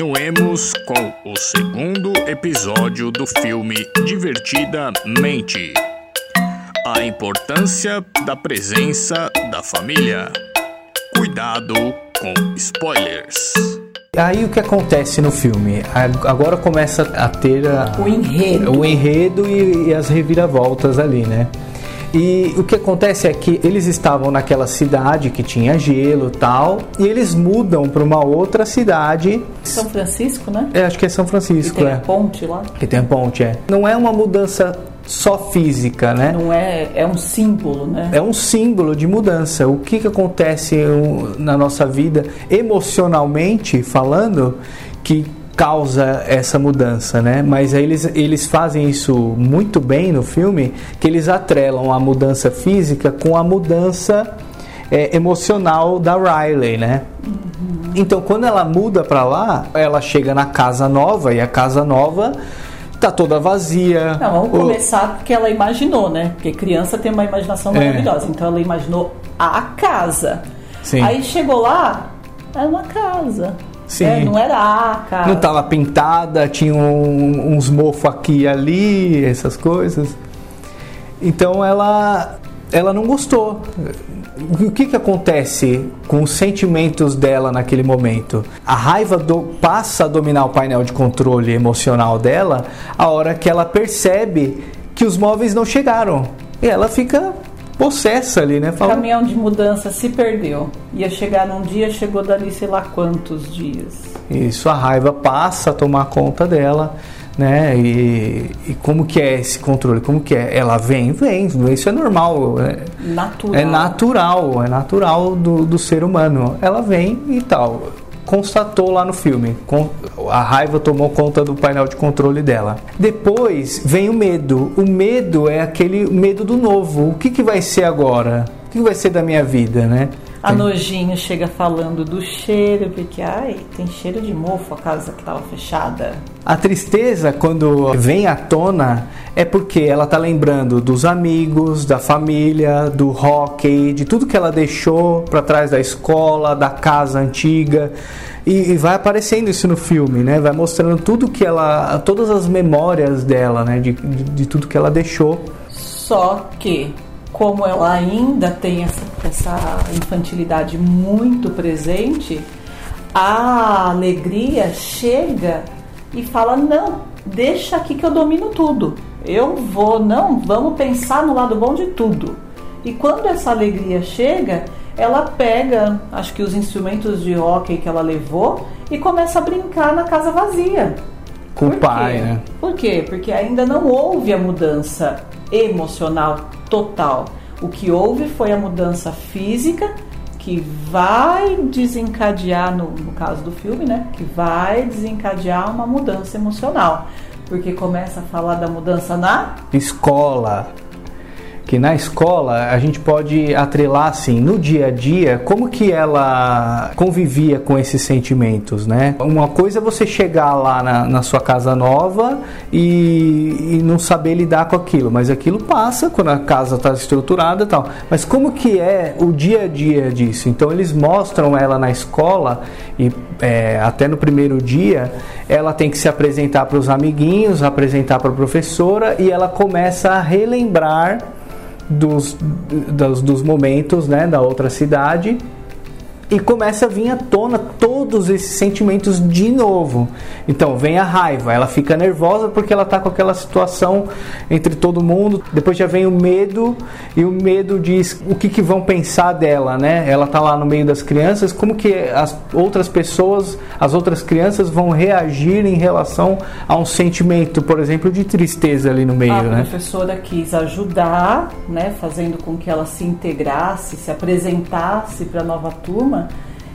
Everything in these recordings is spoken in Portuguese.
Continuemos com o segundo episódio do filme Divertidamente. A importância da presença da família. Cuidado com spoilers. Aí o que acontece no filme? Agora começa a ter a, o enredo, o enredo e, e as reviravoltas ali, né? E o que acontece é que eles estavam naquela cidade que tinha gelo tal, e eles mudam para uma outra cidade. São Francisco, né? É, acho que é São Francisco. Que tem é. a ponte lá. Que tem a ponte, é. Não é uma mudança só física, né? Não é, é um símbolo, né? É um símbolo de mudança. O que, que acontece na nossa vida, emocionalmente falando, que causa essa mudança, né? Mas eles, eles fazem isso muito bem no filme, que eles atrelam a mudança física com a mudança é, emocional da Riley, né? Uhum. Então, quando ela muda para lá, ela chega na casa nova e a casa nova tá toda vazia. Não, vamos começar porque ela imaginou, né? Porque criança tem uma imaginação é. maravilhosa. É. Então ela imaginou a casa. Sim. Aí chegou lá, era uma casa. Sim. É, não era a casa. Não estava pintada, tinha um, uns mofos aqui e ali, essas coisas. Então ela, ela não gostou. O que, que acontece com os sentimentos dela naquele momento? A raiva do, passa a dominar o painel de controle emocional dela a hora que ela percebe que os móveis não chegaram. E ela fica possessa ali, né? O caminhão de mudança se perdeu. Ia chegar num dia, chegou dali sei lá quantos dias. Isso, a raiva passa a tomar conta dela, né? E, e como que é esse controle? Como que é? Ela vem, vem, isso é normal. É, natural. É natural, é natural do, do ser humano. Ela vem e tal constatou lá no filme. A raiva tomou conta do painel de controle dela. Depois vem o medo. O medo é aquele medo do novo. O que, que vai ser agora? O que vai ser da minha vida, né? A nojinho chega falando do cheiro, porque ai, tem cheiro de mofo a casa que estava fechada. A tristeza, quando vem à tona, é porque ela tá lembrando dos amigos, da família, do hockey, de tudo que ela deixou para trás da escola, da casa antiga. E, e, vai aparecendo isso no filme, né? Vai mostrando tudo que ela. todas as memórias dela, né? De, de, de tudo que ela deixou. Só que como ela ainda tem essa, essa infantilidade muito presente, a alegria chega e fala: não, deixa aqui que eu domino tudo. Eu vou, não, vamos pensar no lado bom de tudo. E quando essa alegria chega, ela pega, acho que os instrumentos de hockey que ela levou e começa a brincar na casa vazia. Com o pai, né? Por quê? Porque ainda não houve a mudança emocional total. O que houve foi a mudança física que vai desencadear, no, no caso do filme, né? Que vai desencadear uma mudança emocional. Porque começa a falar da mudança na escola, que na escola a gente pode atrelar assim, no dia a dia, como que ela convivia com esses sentimentos, né? Uma coisa é você chegar lá na, na sua casa nova e, e, não saber lidar com aquilo, mas aquilo passa quando a casa está estruturada e tal. Mas como que é o dia a dia disso? Então eles mostram ela na escola e é, até no primeiro dia ela tem que se apresentar para os amiguinhos, apresentar para a professora e ela começa a relembrar dos, dos, dos momentos né, da outra cidade e começa a vir à tona todos esses sentimentos de novo. Então vem a raiva, ela fica nervosa porque ela está com aquela situação entre todo mundo. Depois já vem o medo e o medo diz o que, que vão pensar dela, né? Ela está lá no meio das crianças, como que as outras pessoas, as outras crianças vão reagir em relação a um sentimento, por exemplo, de tristeza ali no meio, a né? A professora quis ajudar, né, fazendo com que ela se integrasse, se apresentasse para a nova turma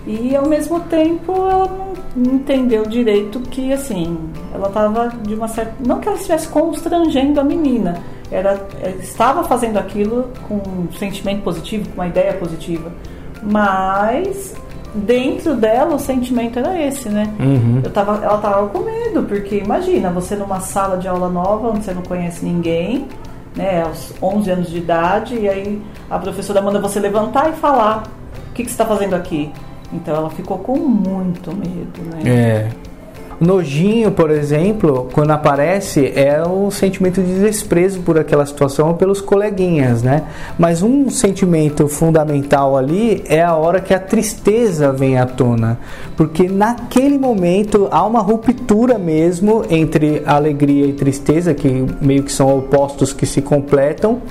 e ao mesmo tempo ela não entendeu direito que assim, ela estava de uma certa. Não que ela estivesse constrangendo a menina, era, estava fazendo aquilo com um sentimento positivo, com uma ideia positiva. Mas dentro dela o sentimento era esse, né? Uhum. Eu tava, ela tava com medo, porque imagina, você numa sala de aula nova, onde você não conhece ninguém, né, aos 11 anos de idade, e aí a professora manda você levantar e falar que, que você está fazendo aqui. Então ela ficou com muito medo, né? É. Nojinho, por exemplo, quando aparece, é o sentimento de desprezo por aquela situação pelos coleguinhas, né? Mas um sentimento fundamental ali é a hora que a tristeza vem à tona, porque naquele momento há uma ruptura mesmo entre alegria e tristeza, que meio que são opostos que se completam,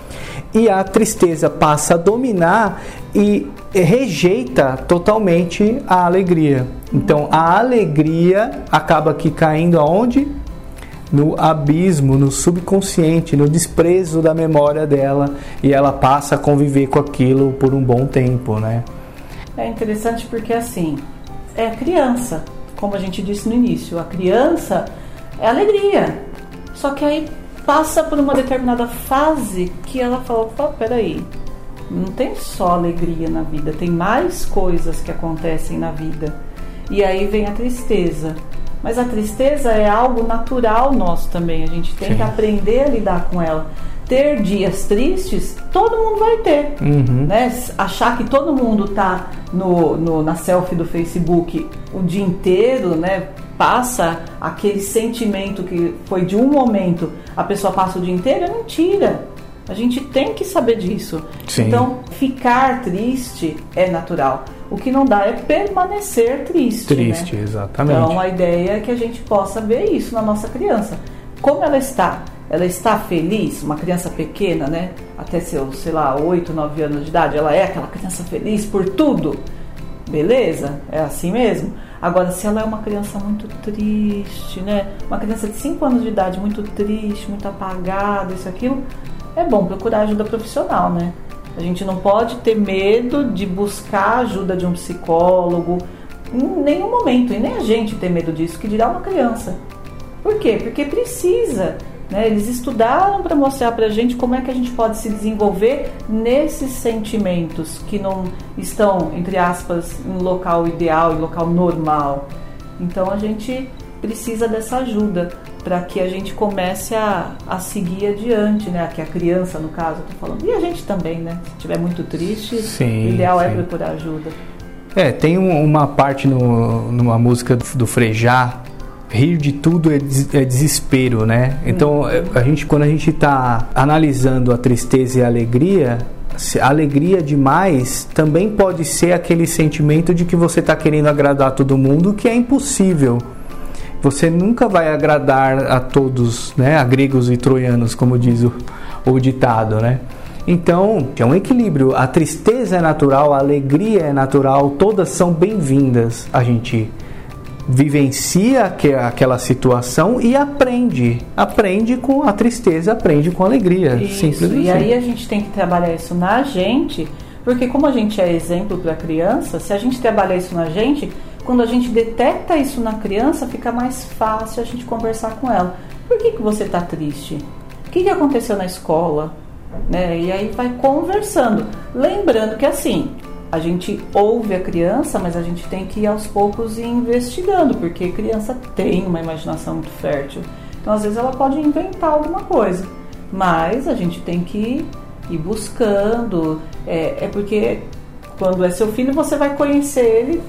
e a tristeza passa a dominar e rejeita totalmente a alegria. Então a alegria acaba aqui caindo aonde? No abismo, no subconsciente, no desprezo da memória dela e ela passa a conviver com aquilo por um bom tempo, né? É interessante porque assim, é a criança, como a gente disse no início, a criança é alegria. Só que aí passa por uma determinada fase que ela fala, opa, peraí, não tem só alegria na vida, tem mais coisas que acontecem na vida. E aí vem a tristeza. Mas a tristeza é algo natural nosso também, a gente tem Sim. que aprender a lidar com ela. Ter dias tristes, todo mundo vai ter. Uhum. Né? Achar que todo mundo tá no, no, na selfie do Facebook o dia inteiro, né? passa aquele sentimento que foi de um momento, a pessoa passa o dia inteiro, é mentira. A gente tem que saber disso. Sim. Então, ficar triste é natural. O que não dá é permanecer triste. Triste, né? exatamente. Então, a ideia é que a gente possa ver isso na nossa criança. Como ela está? Ela está feliz? Uma criança pequena, né? Até seus, sei lá, 8, 9 anos de idade, ela é aquela criança feliz por tudo. Beleza? É assim mesmo? Agora, se ela é uma criança muito triste, né? Uma criança de 5 anos de idade muito triste, muito apagada, isso aquilo, é bom procurar ajuda profissional, né? A gente não pode ter medo de buscar ajuda de um psicólogo em nenhum momento, e nem a gente ter medo disso, que dirá uma criança. Por quê? Porque precisa. Né? Eles estudaram para mostrar para a gente como é que a gente pode se desenvolver nesses sentimentos que não estão, entre aspas, em local ideal, em local normal. Então a gente precisa dessa ajuda para que a gente comece a, a seguir adiante, né? Que a criança, no caso, eu tô falando. E a gente também, né? Se estiver muito triste, sim, o ideal é sim. é procurar ajuda. É, tem uma parte no, numa música do, do Frejá rir de tudo é, é desespero, né? Então, uhum. a gente, quando a gente está analisando a tristeza e a alegria, a alegria demais também pode ser aquele sentimento de que você está querendo agradar todo mundo, que é impossível. Você nunca vai agradar a todos, né? A gregos e troianos, como diz o, o ditado, né? Então, é um equilíbrio. A tristeza é natural, a alegria é natural, todas são bem-vindas. A gente vivencia aquela situação e aprende. Aprende com a tristeza, aprende com a alegria. Isso, e assim. aí a gente tem que trabalhar isso na gente, porque como a gente é exemplo para a criança, se a gente trabalhar isso na gente, quando a gente detecta isso na criança, fica mais fácil a gente conversar com ela. Por que, que você está triste? O que, que aconteceu na escola? Né? E aí vai conversando. Lembrando que assim, a gente ouve a criança, mas a gente tem que ir aos poucos investigando, porque criança tem uma imaginação muito fértil. Então, às vezes, ela pode inventar alguma coisa, mas a gente tem que ir buscando. É, é porque quando é seu filho, você vai conhecer ele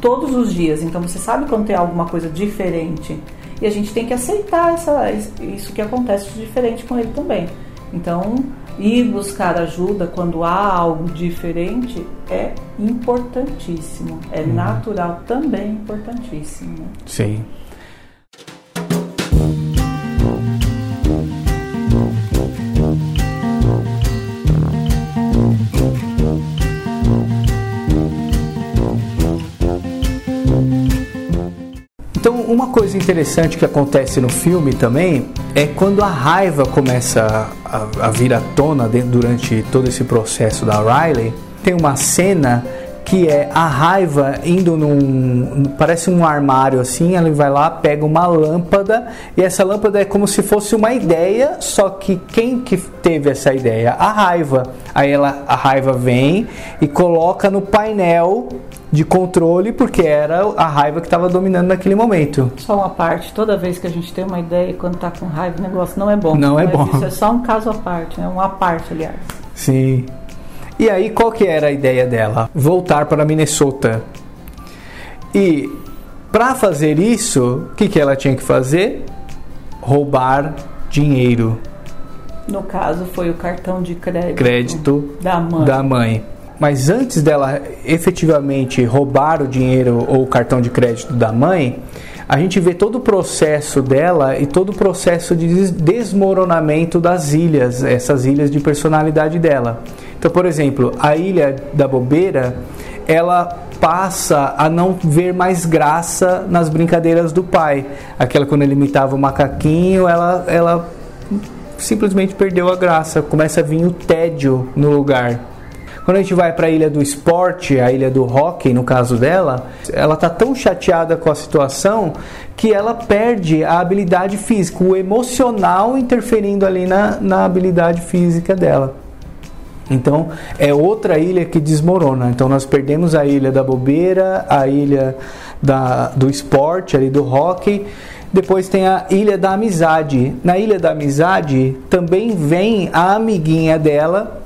todos os dias, então você sabe quando tem alguma coisa diferente. E a gente tem que aceitar essa, isso que acontece de diferente com ele também. Então, ir buscar ajuda quando há algo diferente é importantíssimo. É uhum. natural também importantíssimo. Né? Sim. Uma coisa interessante que acontece no filme também é quando a raiva começa a, a vir à tona dentro, durante todo esse processo da Riley. Tem uma cena que é a raiva indo num. parece um armário assim, ela vai lá, pega uma lâmpada, e essa lâmpada é como se fosse uma ideia, só que quem que teve essa ideia? A raiva. Aí ela, a raiva vem e coloca no painel de controle, porque era a raiva que estava dominando naquele momento. Só uma parte, toda vez que a gente tem uma ideia quando está com raiva, o negócio não é bom. Não é bom. Isso é só um caso à parte, né? uma parte, aliás. Sim. E aí, qual que era a ideia dela? Voltar para Minnesota. E Para fazer isso, o que, que ela tinha que fazer? Roubar dinheiro. No caso, foi o cartão de crédito, crédito da mãe. Da mãe. Mas antes dela efetivamente roubar o dinheiro ou o cartão de crédito da mãe, a gente vê todo o processo dela e todo o processo de desmoronamento das ilhas, essas ilhas de personalidade dela. Então, por exemplo, a ilha da bobeira, ela passa a não ver mais graça nas brincadeiras do pai. Aquela quando ele imitava o macaquinho, ela, ela simplesmente perdeu a graça, começa a vir o tédio no lugar. Quando a gente vai para a ilha do esporte, a ilha do hockey, no caso dela, ela tá tão chateada com a situação que ela perde a habilidade física, o emocional interferindo ali na, na habilidade física dela. Então é outra ilha que desmorona. Então nós perdemos a ilha da bobeira, a ilha da, do esporte, ali do hockey. Depois tem a Ilha da Amizade. Na Ilha da Amizade também vem a amiguinha dela,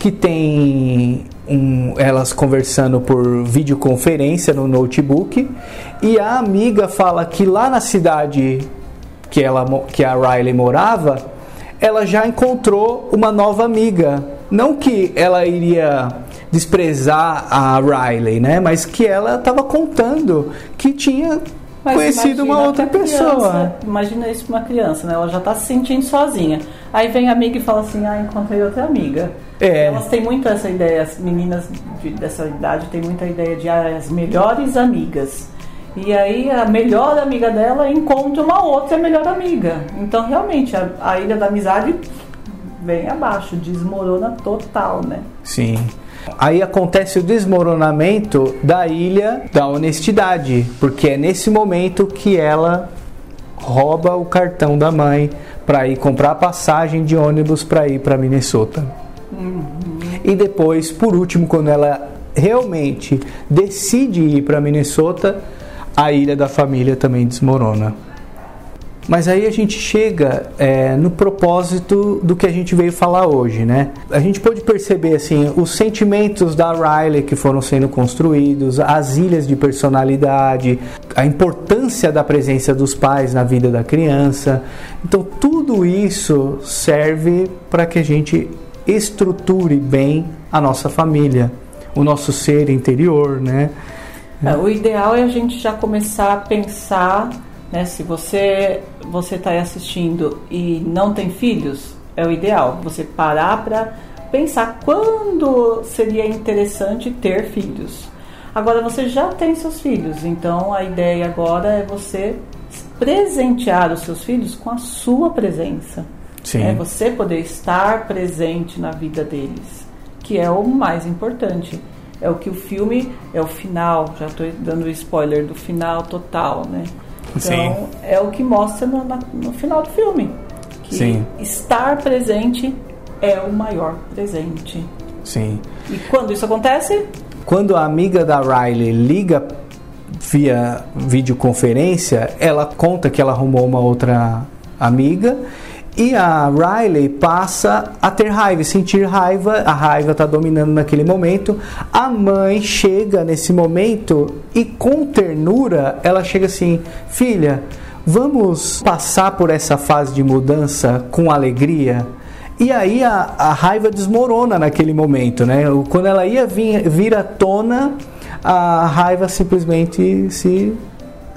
que tem um, elas conversando por videoconferência no notebook e a amiga fala que lá na cidade que, ela, que a Riley morava, ela já encontrou uma nova amiga. Não que ela iria desprezar a Riley, né? Mas que ela estava contando que tinha mas conhecido uma outra pessoa. Imagina isso para uma criança, né? Ela já está se sentindo sozinha. Aí vem a amiga e fala assim: Ah, encontrei outra amiga. É. Elas têm muito essa ideia, as meninas de, dessa idade têm muita ideia de ah, as melhores amigas. E aí a melhor amiga dela encontra uma outra melhor amiga. Então realmente a, a ilha da amizade vem abaixo, desmorona total, né? Sim. Aí acontece o desmoronamento da ilha da honestidade, porque é nesse momento que ela rouba o cartão da mãe para ir comprar passagem de ônibus para ir para Minnesota. Uhum. E depois, por último, quando ela realmente decide ir para Minnesota, a ilha da família também desmorona. Mas aí a gente chega é, no propósito do que a gente veio falar hoje, né? A gente pode perceber assim os sentimentos da Riley que foram sendo construídos, as ilhas de personalidade, a importância da presença dos pais na vida da criança. Então tudo isso serve para que a gente estruture bem a nossa família, o nosso ser interior, né? É, o ideal é a gente já começar a pensar né? Se você você está assistindo e não tem filhos, é o ideal. Você parar para pensar quando seria interessante ter filhos. Agora você já tem seus filhos, então a ideia agora é você presentear os seus filhos com a sua presença. Sim. É você poder estar presente na vida deles, que é o mais importante. É o que o filme é o final. Já estou dando o spoiler do final total, né? Então, Sim. é o que mostra no, na, no final do filme. Que Sim. estar presente é o maior presente. Sim. E quando isso acontece? Quando a amiga da Riley liga via videoconferência, ela conta que ela arrumou uma outra amiga e a Riley passa a ter raiva, sentir raiva, a raiva está dominando naquele momento. A mãe chega nesse momento e com ternura ela chega assim: Filha, vamos passar por essa fase de mudança com alegria? E aí a, a raiva desmorona naquele momento, né? Quando ela ia vir, vir à tona, a raiva simplesmente se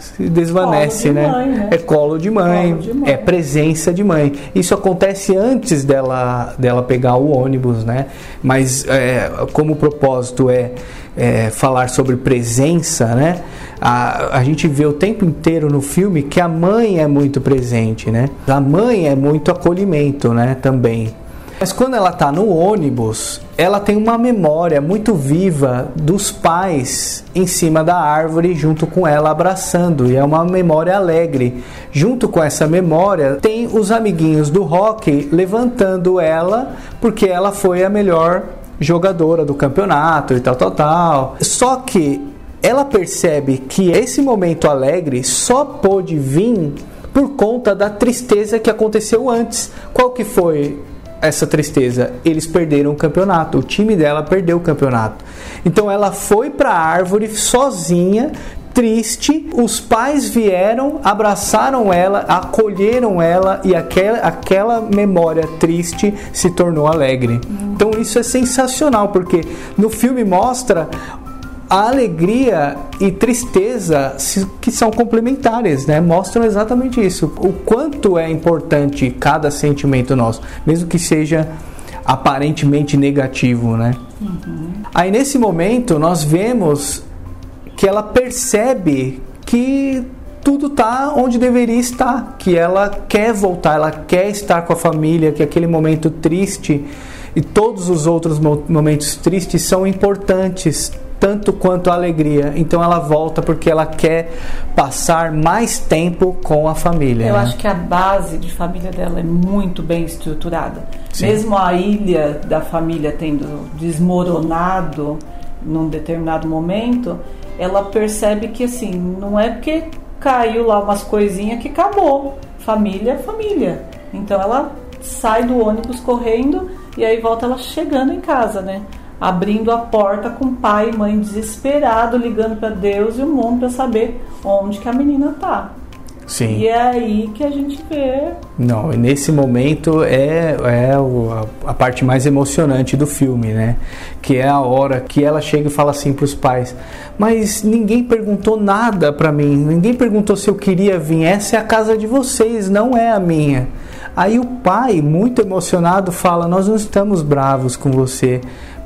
se desvanece, né? Mãe, né? É colo de, mãe, colo de mãe, é presença de mãe. Isso acontece antes dela, dela pegar o ônibus, né? Mas é, como o propósito é, é, falar sobre presença, né? A, a gente vê o tempo inteiro no filme que a mãe é muito presente, né? A mãe é muito acolhimento, né? Também. Mas quando ela está no ônibus, ela tem uma memória muito viva dos pais em cima da árvore junto com ela abraçando e é uma memória alegre. Junto com essa memória tem os amiguinhos do hockey levantando ela porque ela foi a melhor jogadora do campeonato e tal tal tal. Só que ela percebe que esse momento alegre só pôde vir por conta da tristeza que aconteceu antes. Qual que foi essa tristeza? Eles perderam o campeonato, o time dela perdeu o campeonato. Então ela foi para a árvore sozinha triste, os pais vieram, abraçaram ela, acolheram ela e aquela, aquela memória triste se tornou alegre. Então isso é sensacional, porque no filme mostra a alegria e tristeza que são complementares, né? Mostram exatamente isso. O quanto é importante cada sentimento nosso, mesmo que seja aparentemente negativo, né? Uhum. Aí nesse momento nós vemos que ela percebe que tudo está onde deveria estar, que ela quer voltar, ela quer estar com a família, que aquele momento triste e todos os outros momentos tristes são importantes, tanto quanto a alegria. Então ela volta porque ela quer passar mais tempo com a família. Eu né? acho que a base de família dela é muito bem estruturada. Sim. Mesmo a ilha da família tendo desmoronado num determinado momento, ela percebe que assim, não é porque caiu lá umas coisinhas que acabou. Família é família. Então ela sai do ônibus correndo e aí volta ela chegando em casa, né? Abrindo a porta com pai e mãe desesperado, ligando para Deus e o mundo para saber onde que a menina tá. Sim. E é aí que a gente vê. Não, nesse momento é, é a, a, parte mais emocionante do filme, né? Que é a hora que ela chega e fala assim para os pais: Mas ninguém perguntou nada para mim, ninguém perguntou se eu queria vir. Essa é a casa de vocês, não é a minha. Aí o pai, muito emocionado, fala: Nós não estamos bravos com você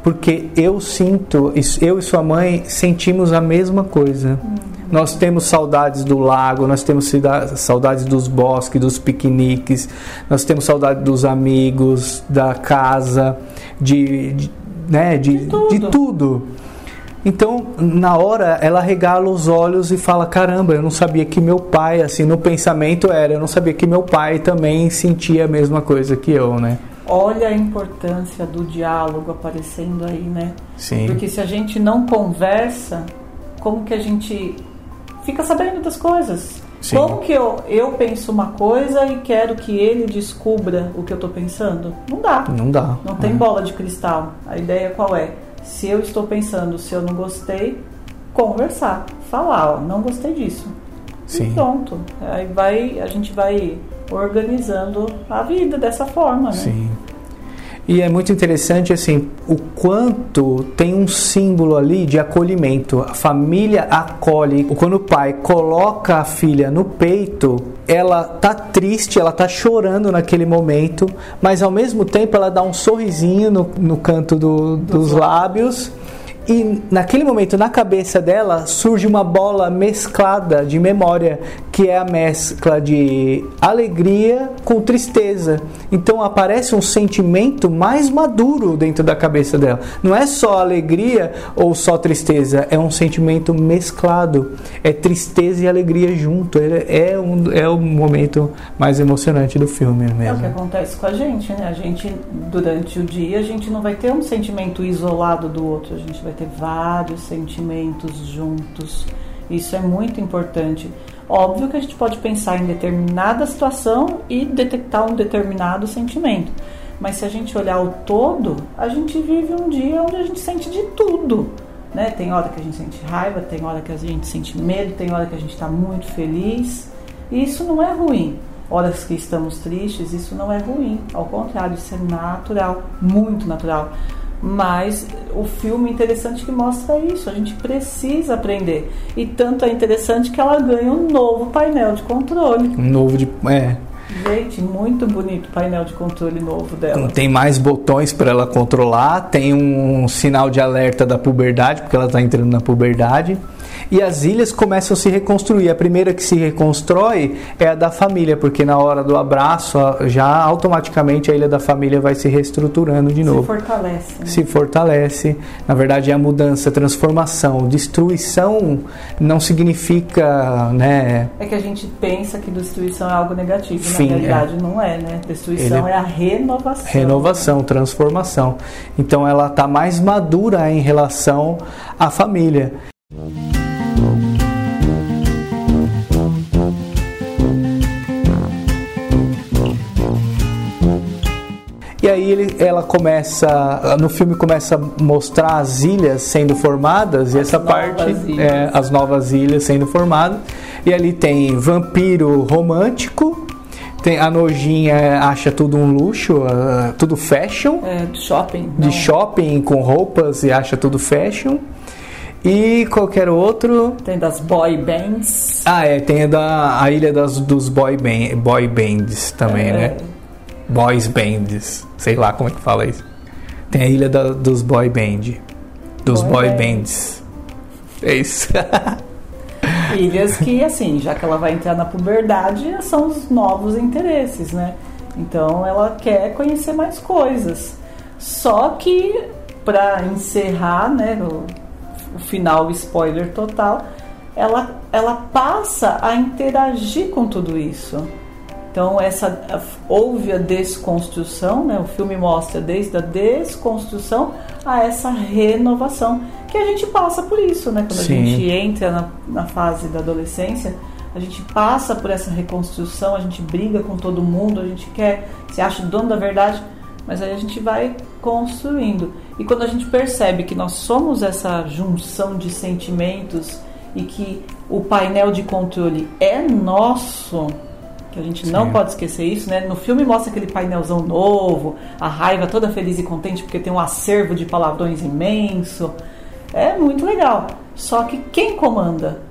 porque eu sinto, eu e sua mãe sentimos a mesma coisa. Uhum. Nós temos saudades do lago, nós temos saudades dos bosques, dos piqueniques, nós temos saudade dos amigos, da casa, de, de né, de, de, tudo. de tudo. Então, na hora, ela regala os olhos e fala: Caramba, eu não sabia que meu pai, assim, no pensamento era, eu não sabia que meu pai também sentia a mesma coisa que eu, né? Olha a importância do diálogo aparecendo aí, né? Sim. Porque se a gente não conversa, como que a gente fica sabendo das coisas? Sim. Como que eu, eu penso uma coisa e quero que ele descubra o que eu estou pensando? Não dá. Não dá. Não tem é. bola de cristal. A ideia qual é? Se eu estou pensando, se eu não gostei, conversar, falar, ó, não gostei disso. Sim. E pronto. Aí vai, a gente vai organizando a vida dessa forma, né? Sim. E é muito interessante assim o quanto tem um símbolo ali de acolhimento. A família acolhe. Quando o pai coloca a filha no peito, ela tá triste, ela tá chorando naquele momento, mas ao mesmo tempo ela dá um sorrisinho no, no canto do, dos lábios e naquele momento, na cabeça dela, surge uma bola mesclada de memória, que é a mescla de alegria com tristeza. Então aparece um sentimento mais maduro dentro da cabeça dela. Não é só alegria ou só tristeza, é um sentimento mesclado. É tristeza e alegria junto. É um, é o momento mais emocionante do filme mesmo. É o que acontece com a gente, né? A gente, durante o dia, a gente não vai ter um sentimento isolado do outro, a gente vai ter vários sentimentos juntos. Isso é muito importante. Óbvio que a gente pode pensar em determinada situação e detectar um determinado sentimento. Mas se a gente olhar o todo, a gente vive um dia onde a gente sente de tudo. Né? Tem hora que a gente sente raiva, tem hora que a gente sente medo, tem hora que a gente está muito feliz. E isso não é ruim. Horas que estamos tristes, isso não é ruim. Ao contrário, isso é natural, muito natural. Mas o filme é interessante que mostra isso, a gente precisa aprender. E tanto é interessante que ela ganha um novo painel de controle. Um novo de. É. Gente, muito bonito o painel de controle novo dela. Tem mais botões para ela controlar, tem um sinal de alerta da puberdade, porque ela está entrando na puberdade e as ilhas começam a se reconstruir. A primeira que se reconstrói é a da família, porque na hora do abraço, já automaticamente a ilha da família vai se reestruturando de novo. Se fortalece. Né? Se fortalece. Na verdade, é a mudança, a transformação. Destruição não significa, né? É que a gente pensa que destruição é algo negativo, Fim, na realidade é. não é, né? Destruição é... é a renovação. Renovação, transformação. Então ela está mais madura em relação à família. E aí ele, ela começa, no filme começa a mostrar as ilhas sendo formadas e As essa parte ilhas. é as novas ilhas sendo formadas e ali tem vampiro romântico, tem a nojinha acha tudo um luxo, ah, tudo fashion É, de shopping. de não. shopping com roupas e acha tudo fashion. E qualquer outro. Tem das boy bands. Ah, é, tem a, da, a ilha das, dos boy, band, boy bands também, É, né? Boys bands. Sei lá como é que fala isso. Tem a ilha da- dos boy band. Dos boy, Boy band. bands. É isso. Ilhas que, assim, já que ela vai entrar na puberdade, são os novos interesses, né? Então ela quer conhecer mais coisas. Só que, pra encerrar, né, o, o final, o spoiler total, ela, ela passa a interagir com tudo isso. Então essa houve a desconstrução, né? O filme mostra desde a desconstrução a essa renovação que a gente passa por isso, né? Quando Sim. a gente entra na, na fase da adolescência, a gente passa por essa reconstrução, a gente briga com todo mundo, a gente quer, se acha o dono da verdade, mas aí a gente vai construindo. E quando a gente percebe que nós somos essa junção de sentimentos e que o painel de controle é nosso, que a gente não Sim. pode esquecer isso, né? No filme mostra aquele painelzão novo, a raiva toda feliz e contente porque tem um acervo de palavrões imenso. É muito legal. Só que quem comanda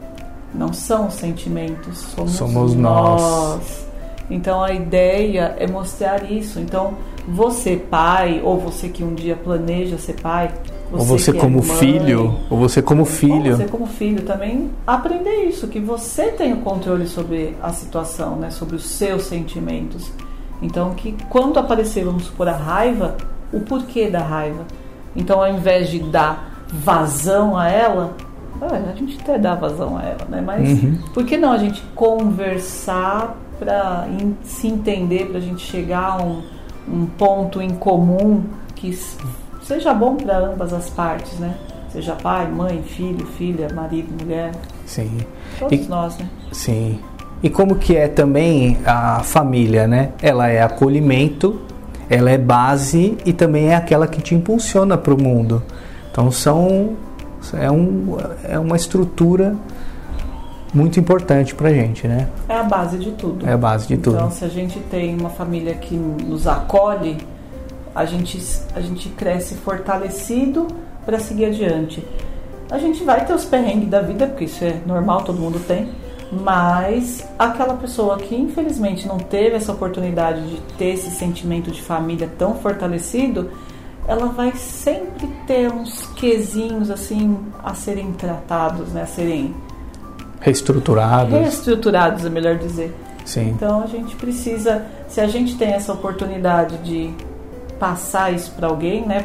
não são os sentimentos, somos, Somos nós. Então a ideia é mostrar isso. Então você pai ou você que um dia planeja ser pai, ou você é como mãe, filho. Ou você como ou filho. você como filho também aprender isso, que você tem o controle sobre a situação, né, sobre os seus sentimentos. Então que quando aparecer, vamos supor, a raiva, o porquê da raiva. Então ao invés de dar vazão a ela, é, a gente até dá vazão a ela, né? Mas Uhum. por que não a gente conversar para se entender, para a gente chegar a um, um ponto em comum que seja bom para ambas as partes, né? Seja pai, mãe, filho, filha, marido, mulher, Sim. todos E- nós, né? Sim. E como que é também a família, né? Ela é acolhimento, ela é base e também é aquela que te impulsiona para o mundo. Então são é, um, é uma estrutura muito importante pra gente, né? É a base de tudo. É a base de tudo. Então, se a gente tem uma família que nos acolhe, a gente, a gente cresce fortalecido para seguir adiante. A gente vai ter os perrengues da vida, porque isso é normal, todo mundo tem, mas aquela pessoa que infelizmente não teve essa oportunidade de ter esse sentimento de família tão fortalecido, ela vai sempre ter uns quesinhos assim a serem tratados, né, a serem Reestruturados. reestruturados, é melhor dizer. Sim. Então a gente precisa, se a gente tem essa oportunidade de passar isso para alguém, né?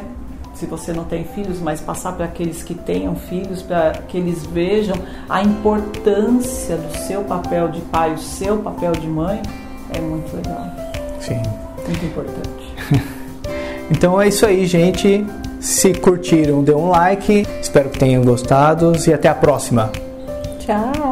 Se você não tem filhos, mas passar para aqueles que tenham filhos, para que eles vejam a importância do seu papel de pai, o seu papel de mãe, é muito legal, Sim. muito importante. Então é isso aí, gente. Se curtiram, dê um like. Espero que tenham gostado e até a próxima. Tchau!